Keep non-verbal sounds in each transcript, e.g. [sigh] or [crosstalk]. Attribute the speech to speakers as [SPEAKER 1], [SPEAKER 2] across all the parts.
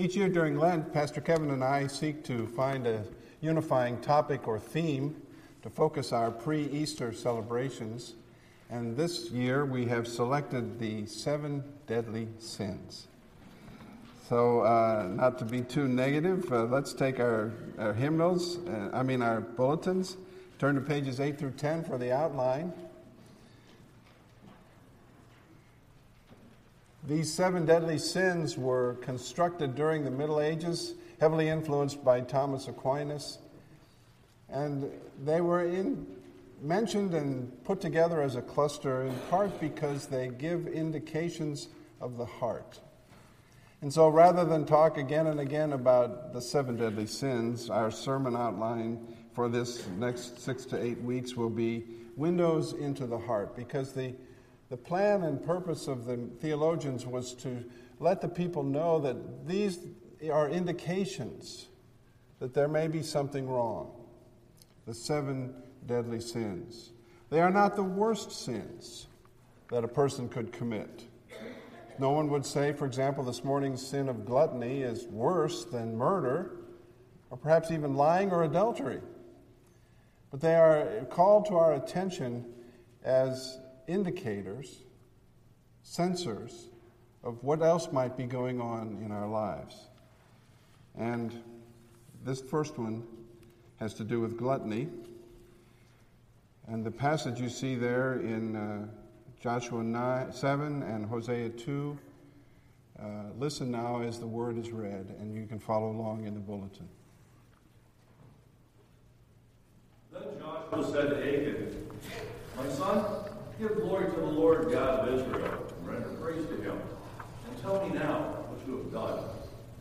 [SPEAKER 1] Each year during Lent, Pastor Kevin and I seek to find a unifying topic or theme to focus our pre Easter celebrations. And this year we have selected the seven deadly sins. So, uh, not to be too negative, uh, let's take our, our hymnals, uh, I mean our bulletins, turn to pages 8 through 10 for the outline. These seven deadly sins were constructed during the Middle Ages, heavily influenced by Thomas Aquinas, and they were in, mentioned and put together as a cluster in part because they give indications of the heart. And so rather than talk again and again about the seven deadly sins, our sermon outline for this next six to eight weeks will be windows into the heart because the the plan and purpose of the theologians was to let the people know that these are indications that there may be something wrong. The seven deadly sins. They are not the worst sins that a person could commit. No one would say, for example, this morning's sin of gluttony is worse than murder, or perhaps even lying or adultery. But they are called to our attention as indicators, sensors of what else might be going on in our lives. And this first one has to do with gluttony. And the passage you see there in uh, Joshua 9, 7 and Hosea 2, uh, listen now as the word is read, and you can follow along in the bulletin.
[SPEAKER 2] Then Joshua said to Achan, My son, Give glory to the Lord God of Israel, and render praise to him. And tell me now what you have done.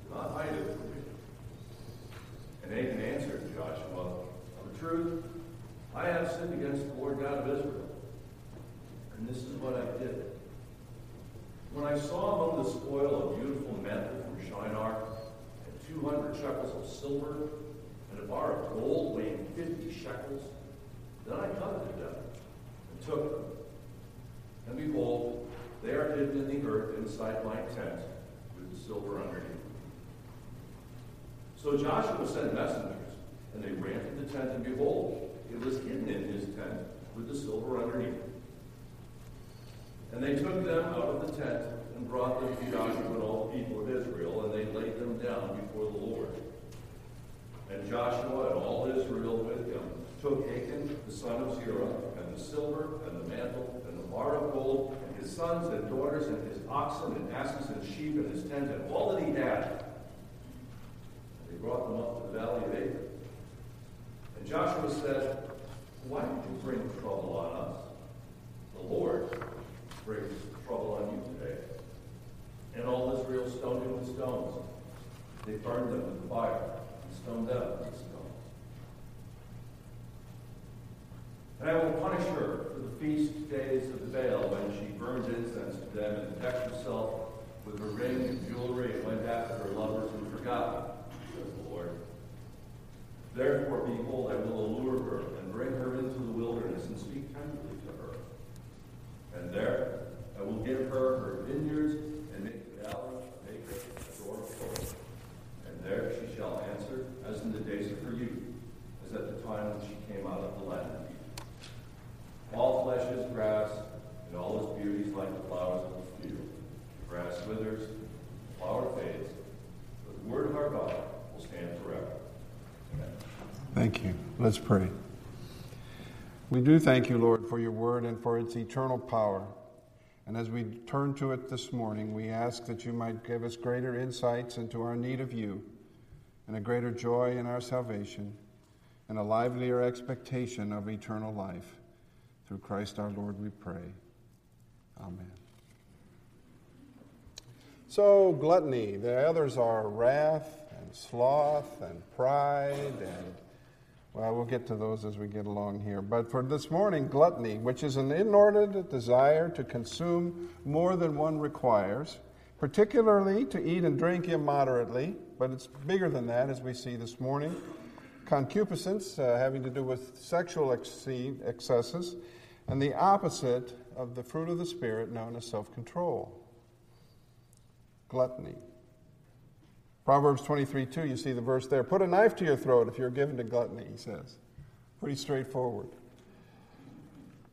[SPEAKER 2] Do not hide it from me. And Achan answered Joshua, Of a truth, I have sinned against the Lord God of Israel. And this is what I did. When I saw among the spoil a beautiful mantle from Shinar, and 200 shekels of silver, and a bar of gold weighing 50 shekels, then I coveted them and took them and behold, they are hidden in the earth inside my tent with the silver underneath. So Joshua sent messengers, and they ran to the tent, and behold, it was hidden in his tent with the silver underneath. And they took them out of the tent and brought them to Joshua and all the people of Israel, and they laid them down before the Lord. And Joshua and all Israel with him took Achan the son of Zerah, and the silver, and the mantle, bar of gold, and his sons and daughters, and his oxen and asses and sheep, and his tent, and all that he had. And they brought them up to the valley of Achor. And Joshua said, Why did you bring trouble on us? The Lord brings trouble on you today. And all Israel stoned him with stones. They burned them with fire and stoned them with stones. And I will punish her for the feast days of the Baal when she burned incense to them and decked herself with her ring and jewelry and went after her lovers and forgot them, says the Lord. Therefore, behold, I will allure her and bring her into the wilderness and speak tenderly to her. And there I will give her her vineyards and make the valley of Achor a door of gold. And there she shall answer as in the days of her youth, as at the time when she came out of the land all flesh is grass, and all its beauty is like the flowers of the field. The grass withers, the flower fades, but the word of our God will stand forever. Amen.
[SPEAKER 1] Thank you. Let's pray. We do thank you, Lord, for your word and for its eternal power. And as we turn to it this morning, we ask that you might give us greater insights into our need of you and a greater joy in our salvation and a livelier expectation of eternal life. Through Christ our Lord we pray. Amen. So, gluttony. The others are wrath and sloth and pride and, well, we'll get to those as we get along here. But for this morning, gluttony, which is an inordinate desire to consume more than one requires, particularly to eat and drink immoderately, but it's bigger than that as we see this morning. Concupiscence, uh, having to do with sexual excesses, and the opposite of the fruit of the Spirit known as self control gluttony. Proverbs 23 2, you see the verse there. Put a knife to your throat if you're given to gluttony, he says. Pretty straightforward.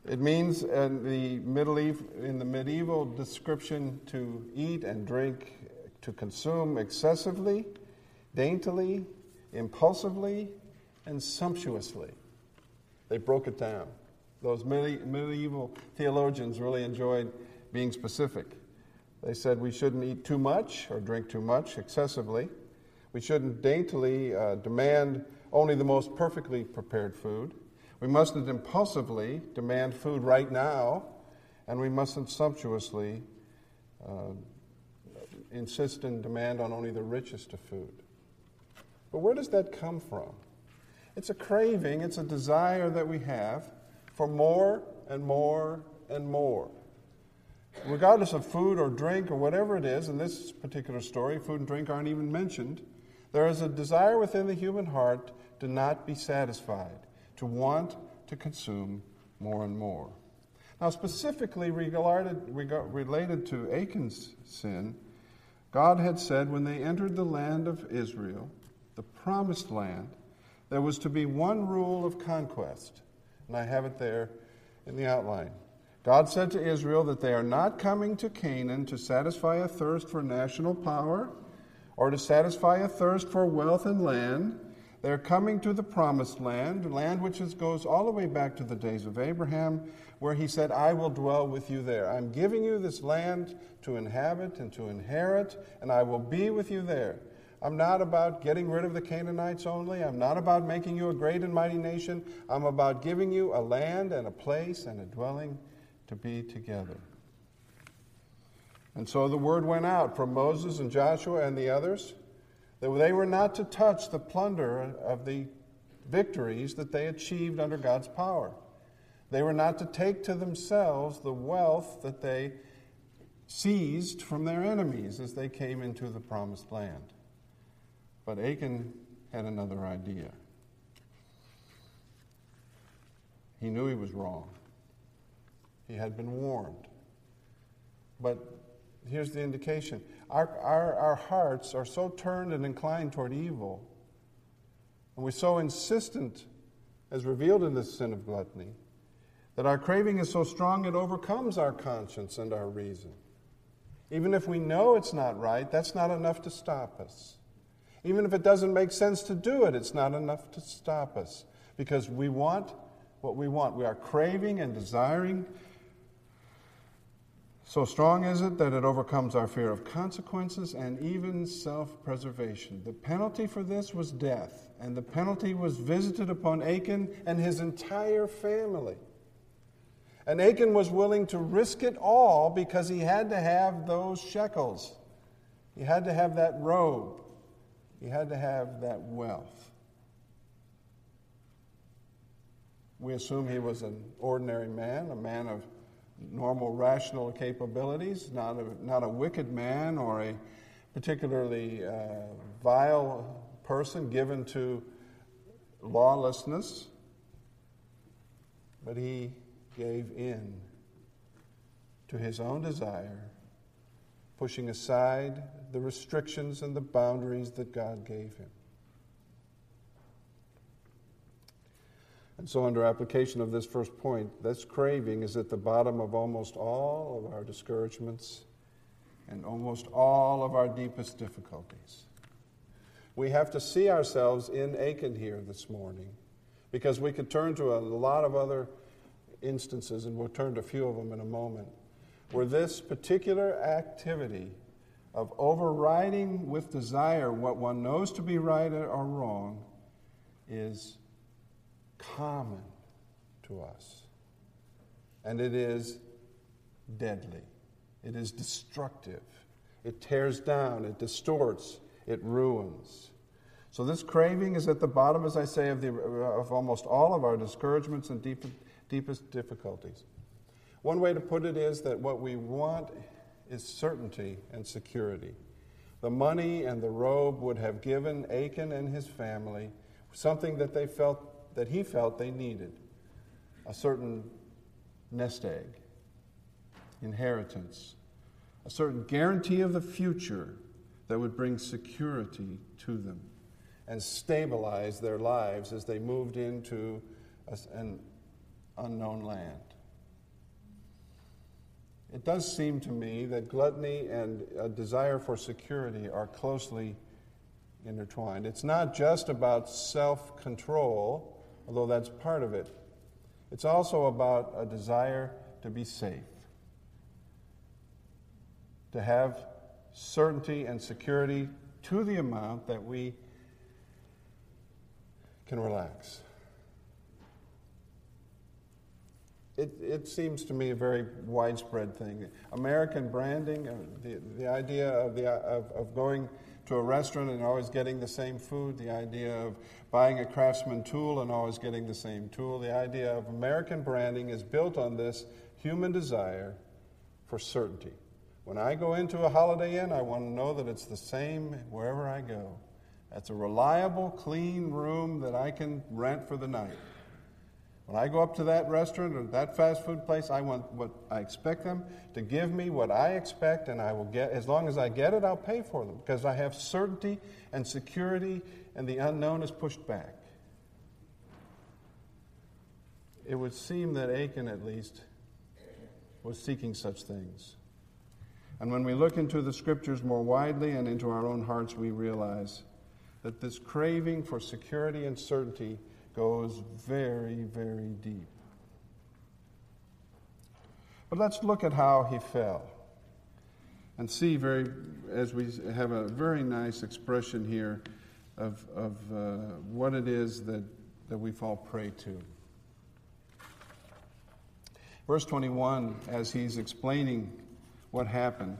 [SPEAKER 1] It means in the, middle, in the medieval description to eat and drink, to consume excessively, daintily, impulsively, and sumptuously. They broke it down. Those medieval theologians really enjoyed being specific. They said we shouldn't eat too much or drink too much excessively. We shouldn't daintily uh, demand only the most perfectly prepared food. We mustn't impulsively demand food right now, and we mustn't sumptuously uh, insist and demand on only the richest of food. But where does that come from? It's a craving, it's a desire that we have for more and more and more regardless of food or drink or whatever it is, in this particular story, food and drink aren't even mentioned, there is a desire within the human heart to not be satisfied, to want to consume more and more. Now, specifically regarded, related to Achan's sin, God had said when they entered the land of Israel, the promised land, there was to be one rule of conquest. And I have it there in the outline. God said to Israel that they are not coming to Canaan to satisfy a thirst for national power or to satisfy a thirst for wealth and land. They're coming to the promised land, land which is, goes all the way back to the days of Abraham, where he said, I will dwell with you there. I'm giving you this land to inhabit and to inherit, and I will be with you there. I'm not about getting rid of the Canaanites only. I'm not about making you a great and mighty nation. I'm about giving you a land and a place and a dwelling to be together. And so the word went out from Moses and Joshua and the others that they were not to touch the plunder of the victories that they achieved under God's power. They were not to take to themselves the wealth that they seized from their enemies as they came into the promised land. But Achan had another idea. He knew he was wrong. He had been warned. But here's the indication our, our, our hearts are so turned and inclined toward evil, and we're so insistent, as revealed in this sin of gluttony, that our craving is so strong it overcomes our conscience and our reason. Even if we know it's not right, that's not enough to stop us. Even if it doesn't make sense to do it, it's not enough to stop us because we want what we want. We are craving and desiring so strong is it that it overcomes our fear of consequences and even self preservation. The penalty for this was death, and the penalty was visited upon Achan and his entire family. And Achan was willing to risk it all because he had to have those shekels. He had to have that robe. He had to have that wealth. We assume he was an ordinary man, a man of normal rational capabilities, not a, not a wicked man or a particularly uh, vile person given to lawlessness, but he gave in to his own desire, pushing aside the restrictions and the boundaries that God gave him. And so, under application of this first point, this craving is at the bottom of almost all of our discouragements and almost all of our deepest difficulties. We have to see ourselves in Achan here this morning because we could turn to a lot of other instances, and we'll turn to a few of them in a moment, where this particular activity of overriding with desire what one knows to be right or wrong is common to us. And it is deadly, it is destructive, it tears down, it distorts, it ruins. So, this craving is at the bottom, as I say, of, the, of almost all of our discouragements and deep, deepest difficulties. One way to put it is that what we want is certainty and security. The money and the robe would have given Achan and his family something that they felt that he felt they needed a certain nest egg, inheritance, a certain guarantee of the future that would bring security to them and stabilize their lives as they moved into an unknown land. It does seem to me that gluttony and a desire for security are closely intertwined. It's not just about self control, although that's part of it, it's also about a desire to be safe, to have certainty and security to the amount that we can relax. It, it seems to me a very widespread thing. American branding, uh, the, the idea of, the, of, of going to a restaurant and always getting the same food, the idea of buying a craftsman tool and always getting the same tool, the idea of American branding is built on this human desire for certainty. When I go into a Holiday Inn, I want to know that it's the same wherever I go. That's a reliable, clean room that I can rent for the night. When I go up to that restaurant or that fast food place, I want what I expect them to give me what I expect, and I will get, as long as I get it, I'll pay for them because I have certainty and security, and the unknown is pushed back. It would seem that Achan, at least, was seeking such things. And when we look into the scriptures more widely and into our own hearts, we realize that this craving for security and certainty goes very, very deep. But let's look at how he fell and see very as we have a very nice expression here of, of uh, what it is that, that we fall prey to. Verse 21, as he's explaining what happened,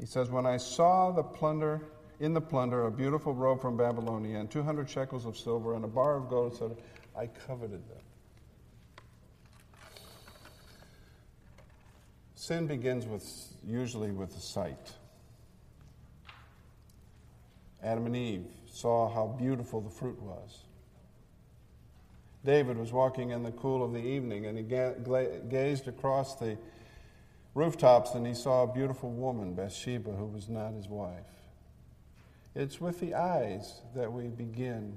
[SPEAKER 1] he says, When I saw the plunder in the plunder a beautiful robe from Babylonia and 200 shekels of silver and a bar of gold, said, I coveted them. Sin begins with usually with the sight. Adam and Eve saw how beautiful the fruit was. David was walking in the cool of the evening and he gazed across the rooftops and he saw a beautiful woman, Bathsheba, who was not his wife. It's with the eyes that we begin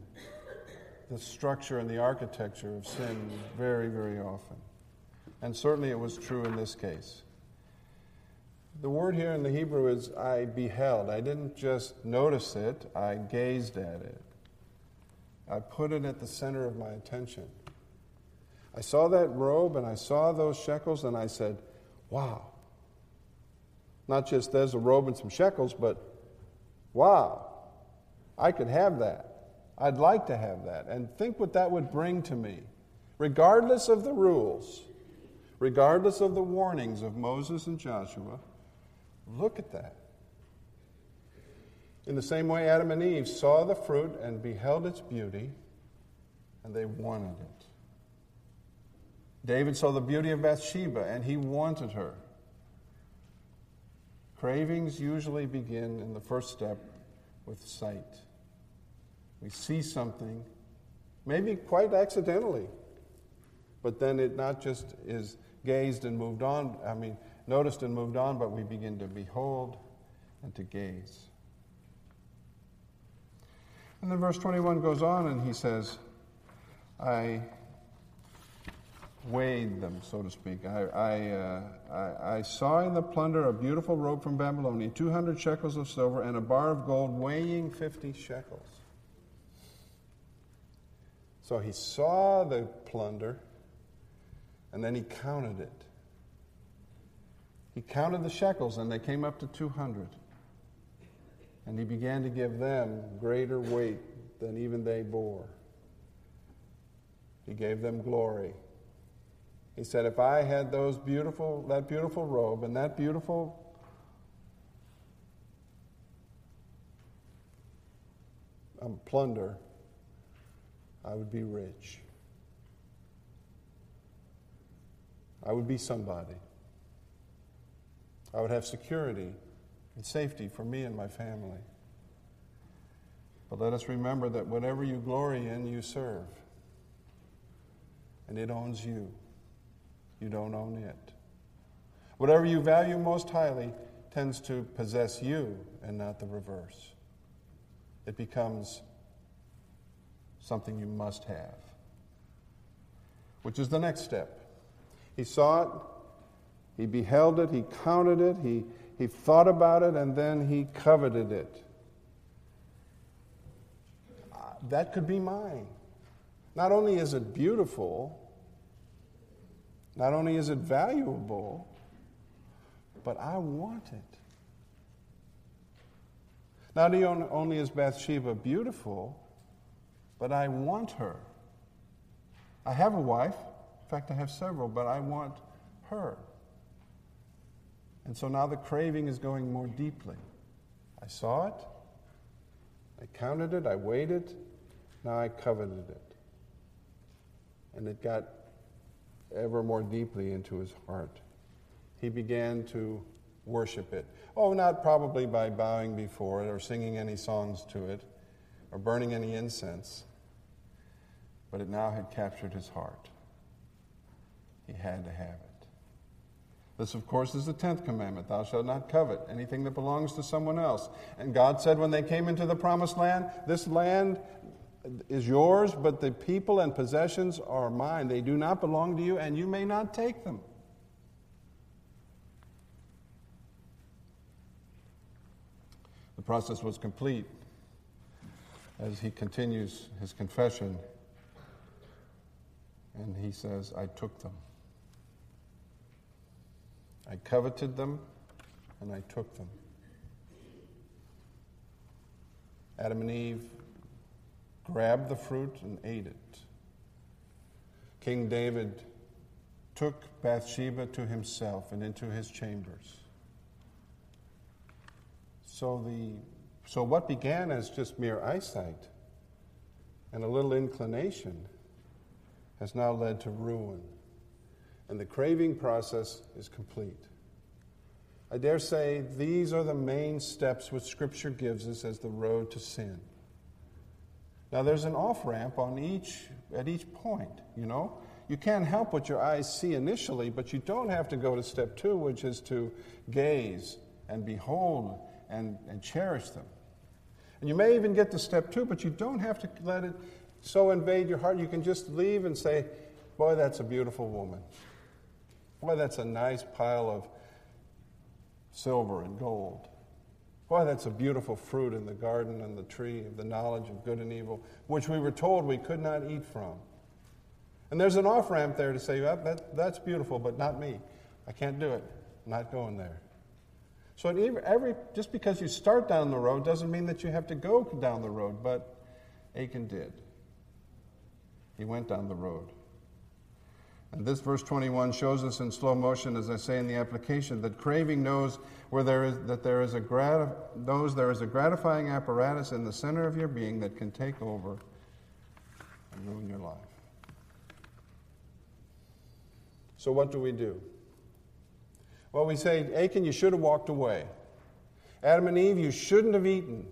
[SPEAKER 1] the structure and the architecture of sin very, very often. And certainly it was true in this case. The word here in the Hebrew is I beheld. I didn't just notice it, I gazed at it. I put it at the center of my attention. I saw that robe and I saw those shekels and I said, wow. Not just there's a robe and some shekels, but wow. I could have that. I'd like to have that. And think what that would bring to me, regardless of the rules, regardless of the warnings of Moses and Joshua. Look at that. In the same way, Adam and Eve saw the fruit and beheld its beauty, and they wanted it. David saw the beauty of Bathsheba, and he wanted her. Cravings usually begin in the first step with sight. We see something, maybe quite accidentally, but then it not just is gazed and moved on, I mean, noticed and moved on, but we begin to behold and to gaze. And then verse 21 goes on and he says, I weighed them, so to speak. I, I, uh, I, I, saw in the plunder a beautiful robe from Babylonia, 200 shekels of silver, and a bar of gold weighing 50 shekels. So he saw the plunder and then he counted it. He counted the shekels and they came up to 200. And he began to give them greater weight than even they bore. He gave them glory. He said, If I had those beautiful, that beautiful robe and that beautiful um, plunder, I would be rich. I would be somebody. I would have security and safety for me and my family. But let us remember that whatever you glory in, you serve. And it owns you. You don't own it. Whatever you value most highly, tends to possess you and not the reverse. It becomes something you must have, which is the next step. He saw it, he beheld it, he counted it, he, he thought about it, and then he coveted it. Uh, that could be mine. Not only is it beautiful, not only is it valuable, but I want it. Not only is Bathsheba beautiful, but I want her. I have a wife. In fact, I have several, but I want her. And so now the craving is going more deeply. I saw it, I counted it, I weighed it, now I coveted it. And it got ever more deeply into his heart. He began to worship it. Oh, not probably by bowing before it or singing any songs to it or burning any incense, but it now had captured his heart. He had to have it. This, of course, is the tenth commandment Thou shalt not covet anything that belongs to someone else. And God said when they came into the promised land, This land is yours, but the people and possessions are mine. They do not belong to you, and you may not take them. The process was complete as he continues his confession. And he says, I took them. I coveted them, and I took them. Adam and Eve grabbed the fruit and ate it. King David took Bathsheba to himself and into his chambers. So, the, so what began as just mere eyesight and a little inclination has now led to ruin. And the craving process is complete. I dare say these are the main steps which Scripture gives us as the road to sin. Now, there's an off ramp on each, at each point, you know. You can't help what your eyes see initially, but you don't have to go to step two, which is to gaze and behold and, and cherish them. And you may even get to step two, but you don't have to let it so invade your heart. You can just leave and say, Boy, that's a beautiful woman. Boy, that's a nice pile of silver and gold. Boy, that's a beautiful fruit in the garden and the tree of the knowledge of good and evil, which we were told we could not eat from. And there's an off ramp there to say, that, that's beautiful, but not me. I can't do it. I'm not going there. So every, just because you start down the road doesn't mean that you have to go down the road, but Achan did. He went down the road. And this verse 21 shows us in slow motion, as I say in the application, that craving knows where there is that there is a gratif- knows there is a gratifying apparatus in the center of your being that can take over and ruin your life. So what do we do? Well, we say, Achan, you should have walked away. Adam and Eve, you shouldn't have eaten.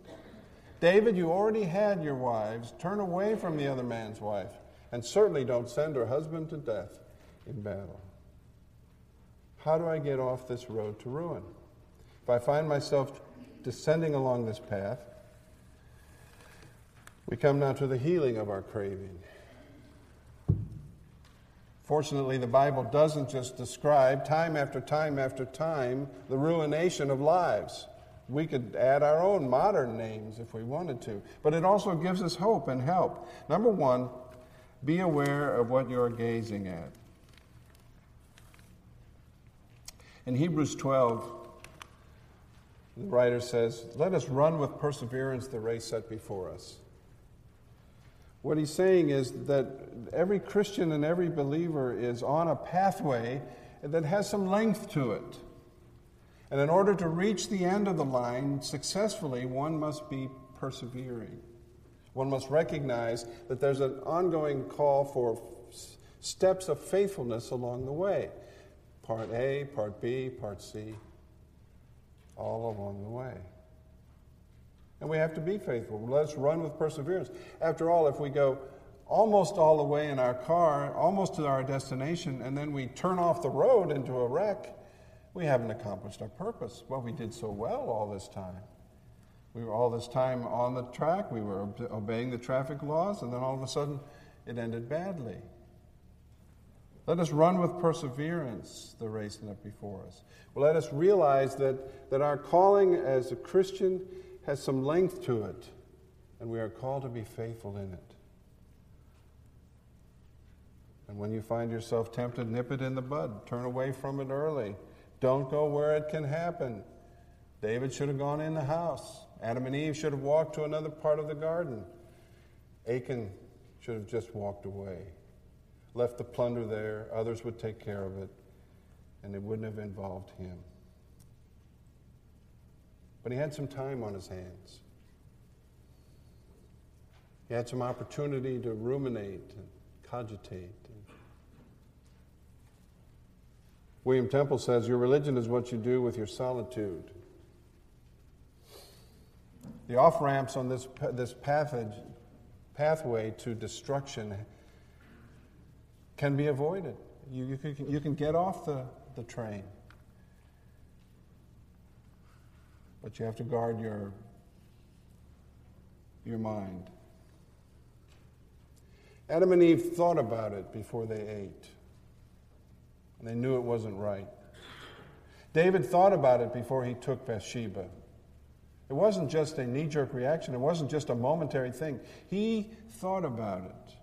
[SPEAKER 1] David, you already had your wives. Turn away from the other man's wife. And certainly don't send her husband to death in battle. How do I get off this road to ruin? If I find myself descending along this path, we come now to the healing of our craving. Fortunately, the Bible doesn't just describe time after time after time the ruination of lives. We could add our own modern names if we wanted to, but it also gives us hope and help. Number one, be aware of what you're gazing at. In Hebrews 12, the writer says, Let us run with perseverance the race set before us. What he's saying is that every Christian and every believer is on a pathway that has some length to it. And in order to reach the end of the line successfully, one must be persevering. One must recognize that there's an ongoing call for steps of faithfulness along the way. Part A, Part B, Part C, all along the way. And we have to be faithful. Let's run with perseverance. After all, if we go almost all the way in our car, almost to our destination, and then we turn off the road into a wreck, we haven't accomplished our purpose. Well, we did so well all this time. We were all this time on the track, we were obeying the traffic laws, and then all of a sudden it ended badly. Let us run with perseverance the race set before us. Well, let us realize that, that our calling as a Christian has some length to it, and we are called to be faithful in it. And when you find yourself tempted, nip it in the bud. Turn away from it early. Don't go where it can happen. David should have gone in the house. Adam and Eve should have walked to another part of the garden. Achan should have just walked away, left the plunder there. Others would take care of it, and it wouldn't have involved him. But he had some time on his hands. He had some opportunity to ruminate and cogitate. William Temple says, Your religion is what you do with your solitude. The off ramps on this, this passage, pathway to destruction can be avoided. You, you, can, you can get off the, the train. But you have to guard your, your mind. Adam and Eve thought about it before they ate, and they knew it wasn't right. David thought about it before he took Bathsheba. It wasn't just a knee jerk reaction, it wasn't just a momentary thing. He thought about it.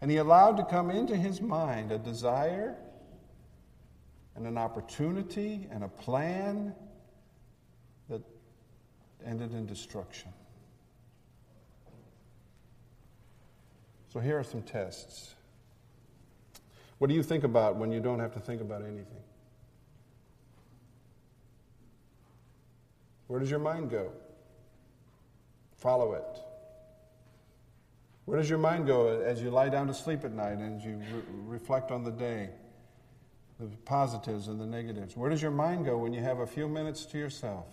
[SPEAKER 1] And he allowed to come into his mind a desire and an opportunity and a plan ended in destruction. So here are some tests. What do you think about when you don't have to think about anything? Where does your mind go? Follow it. Where does your mind go as you lie down to sleep at night and you re- reflect on the day, the positives and the negatives? Where does your mind go when you have a few minutes to yourself?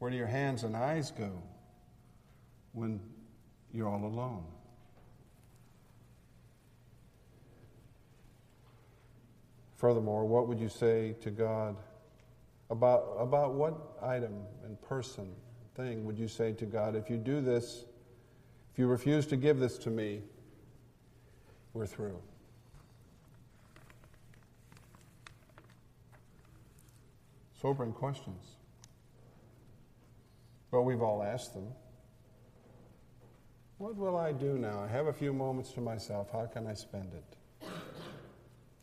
[SPEAKER 1] Where do your hands and eyes go when you're all alone? Furthermore, what would you say to God about, about what item and person, thing would you say to God, if you do this, if you refuse to give this to me, we're through? Sobering questions. Well, we've all asked them. What will I do now? I have a few moments to myself. How can I spend it?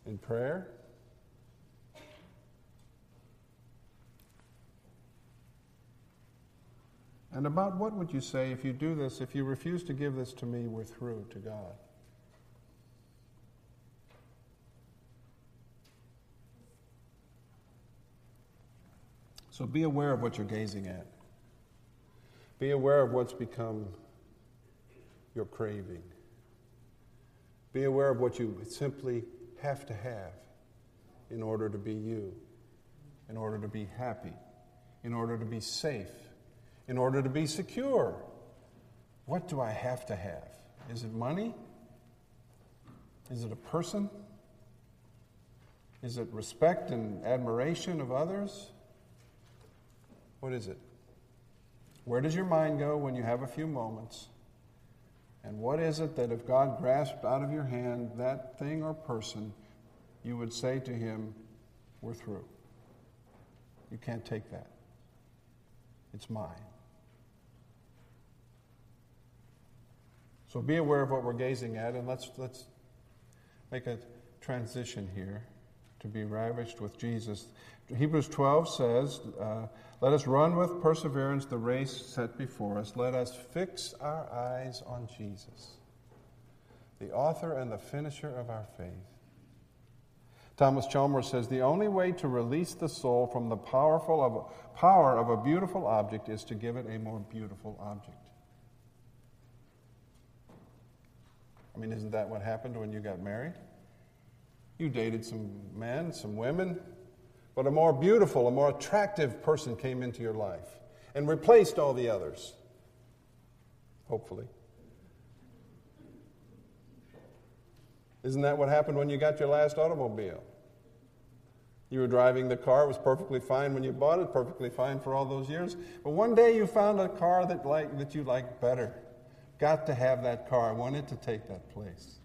[SPEAKER 1] In prayer? And about what would you say if you do this, if you refuse to give this to me, we're through to God? So be aware of what you're gazing at. Be aware of what's become your craving. Be aware of what you simply have to have in order to be you, in order to be happy, in order to be safe in order to be secure. What do I have to have? Is it money? Is it a person? Is it respect and admiration of others? What is it? Where does your mind go when you have a few moments? And what is it that if God grasped out of your hand that thing or person, you would say to him, We're through? You can't take that. It's mine. So be aware of what we're gazing at, and let's, let's make a transition here to be ravished with Jesus. Hebrews 12 says, uh, Let us run with perseverance the race set before us. Let us fix our eyes on Jesus, the author and the finisher of our faith. Thomas Chalmers says, The only way to release the soul from the powerful of, power of a beautiful object is to give it a more beautiful object. I mean, isn't that what happened when you got married? You dated some men, some women, but a more beautiful, a more attractive person came into your life and replaced all the others. Hopefully. Isn't that what happened when you got your last automobile? You were driving the car, it was perfectly fine when you bought it, perfectly fine for all those years. But one day you found a car that, like, that you liked better. Got to have that car, wanted to take that place.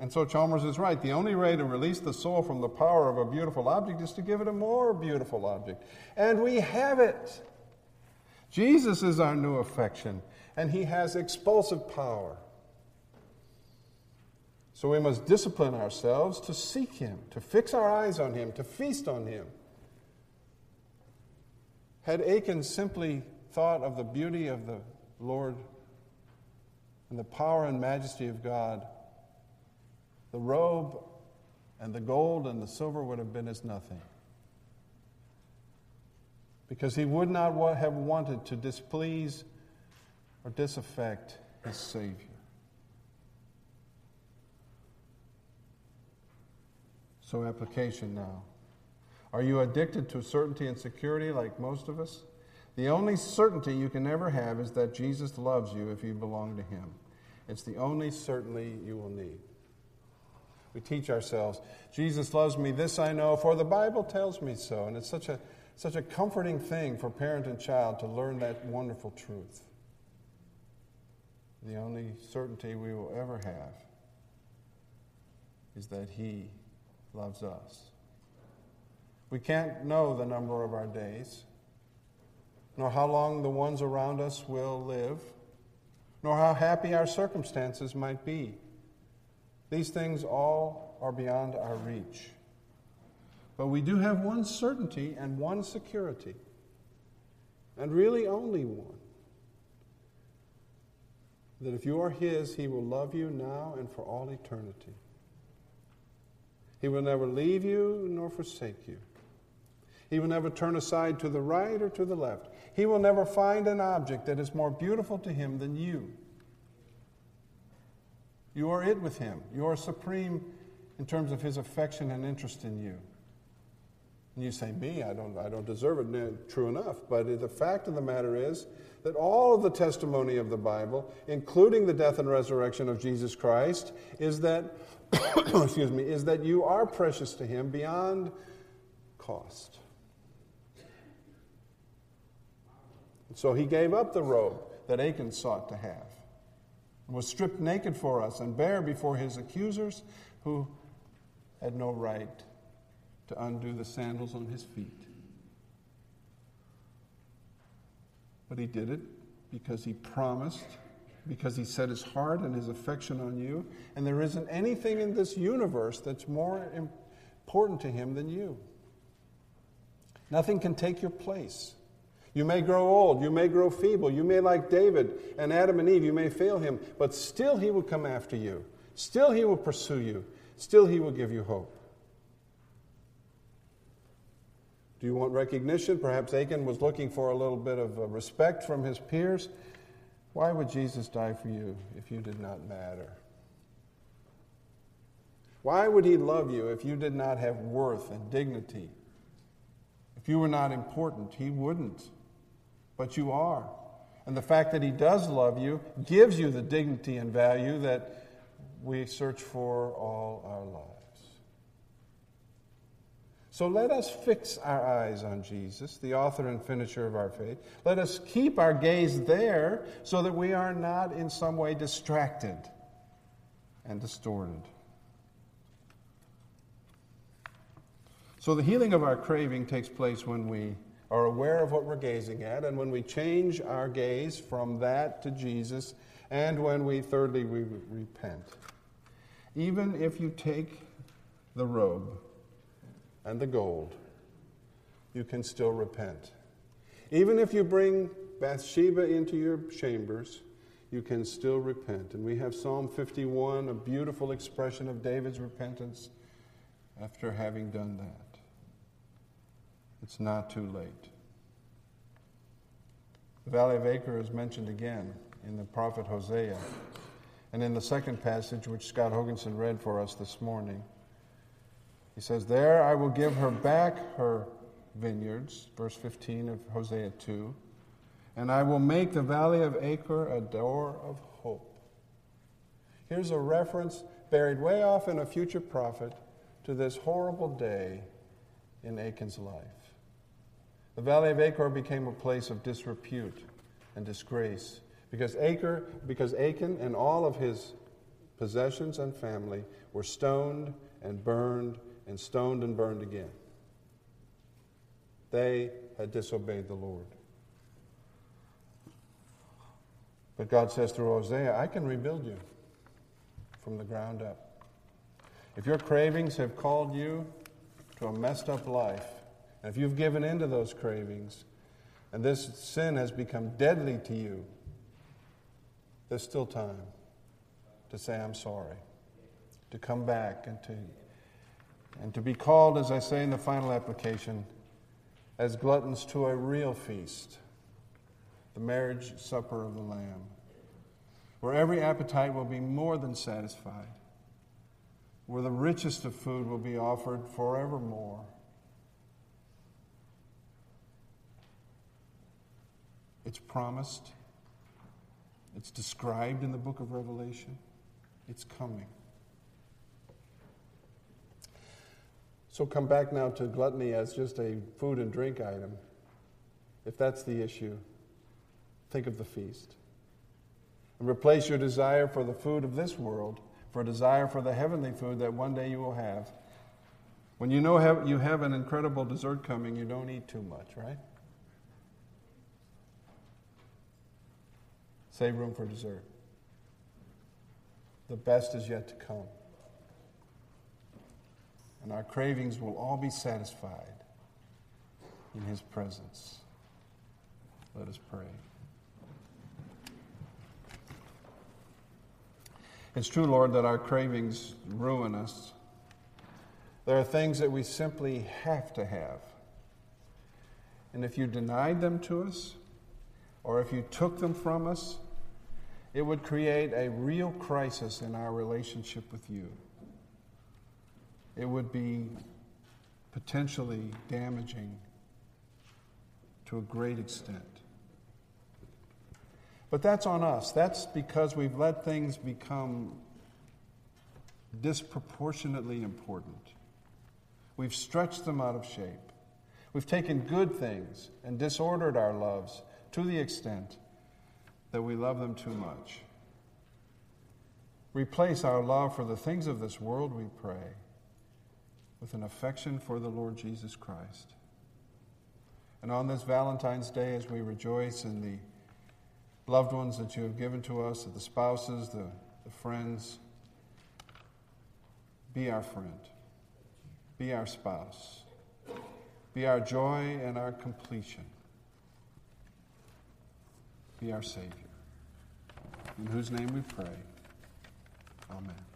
[SPEAKER 1] And so Chalmers is right. The only way to release the soul from the power of a beautiful object is to give it a more beautiful object. And we have it. Jesus is our new affection, and he has expulsive power. So we must discipline ourselves to seek Him, to fix our eyes on Him, to feast on Him. Had Achan simply thought of the beauty of the Lord and the power and majesty of God, the robe and the gold and the silver would have been as nothing. Because he would not have wanted to displease or disaffect his Savior. So, application now. Are you addicted to certainty and security like most of us? The only certainty you can ever have is that Jesus loves you if you belong to Him. It's the only certainty you will need. We teach ourselves, Jesus loves me, this I know, for the Bible tells me so. And it's such a, such a comforting thing for parent and child to learn that wonderful truth. The only certainty we will ever have is that He loves us. We can't know the number of our days, nor how long the ones around us will live, nor how happy our circumstances might be. These things all are beyond our reach. But we do have one certainty and one security, and really only one that if you are His, He will love you now and for all eternity. He will never leave you nor forsake you. He will never turn aside to the right or to the left. He will never find an object that is more beautiful to him than you. You are it with him. You are supreme in terms of his affection and interest in you. And you say, Me, I don't, I don't deserve it. True enough. But the fact of the matter is that all of the testimony of the Bible, including the death and resurrection of Jesus Christ, is that [coughs] excuse me, is that you are precious to Him beyond cost. So He gave up the robe that Achan sought to have, was stripped naked for us and bare before His accusers who had no right to undo the sandals on His feet. But He did it because He promised because he set his heart and his affection on you. And there isn't anything in this universe that's more important to him than you. Nothing can take your place. You may grow old, you may grow feeble, you may, like David and Adam and Eve, you may fail him, but still he will come after you. Still he will pursue you. Still he will give you hope. Do you want recognition? Perhaps Achan was looking for a little bit of uh, respect from his peers. Why would Jesus die for you if you did not matter? Why would he love you if you did not have worth and dignity? If you were not important, he wouldn't. But you are. And the fact that he does love you gives you the dignity and value that we search for all our lives. So let us fix our eyes on Jesus, the author and finisher of our faith. Let us keep our gaze there so that we are not in some way distracted and distorted. So the healing of our craving takes place when we are aware of what we're gazing at and when we change our gaze from that to Jesus and when we, thirdly, we repent. Even if you take the robe, and the gold, you can still repent. Even if you bring Bathsheba into your chambers, you can still repent. And we have Psalm 51, a beautiful expression of David's repentance after having done that. It's not too late. The Valley of Achor is mentioned again in the prophet Hosea. And in the second passage, which Scott Hoganson read for us this morning, he says, There I will give her back her vineyards, verse 15 of Hosea 2, and I will make the valley of Achor a door of hope. Here's a reference buried way off in a future prophet to this horrible day in Achan's life. The valley of Achor became a place of disrepute and disgrace because, Achor, because Achan and all of his possessions and family were stoned and burned and stoned and burned again. They had disobeyed the Lord. But God says through Hosea, I can rebuild you from the ground up. If your cravings have called you to a messed up life, and if you've given in to those cravings, and this sin has become deadly to you, there's still time to say, I'm sorry, to come back and to, and to be called, as I say in the final application, as gluttons to a real feast, the marriage supper of the Lamb, where every appetite will be more than satisfied, where the richest of food will be offered forevermore. It's promised. It's described in the book of Revelation. It's coming. So come back now to gluttony as just a food and drink item. If that's the issue, think of the feast. And replace your desire for the food of this world for a desire for the heavenly food that one day you will have. When you know you have an incredible dessert coming, you don't eat too much, right? Save room for dessert. The best is yet to come and our cravings will all be satisfied in His presence. Let us pray. It's true, Lord, that our cravings ruin us. There are things that we simply have to have. And if you denied them to us, or if you took them from us, it would create a real crisis in our relationship with you it would be potentially damaging to a great extent. But that's on us. That's because we've let things become disproportionately important. We've stretched them out of shape. We've taken good things and disordered our loves to the extent that we love them too much. Replace our love for the things of this world, we pray with an affection for the Lord Jesus Christ. And on this Valentine's Day, as we rejoice in the loved ones that you have given to us, the spouses, the, the friends, be our friend, be our spouse, be our joy and our completion, be our Savior. In whose name we pray. Amen.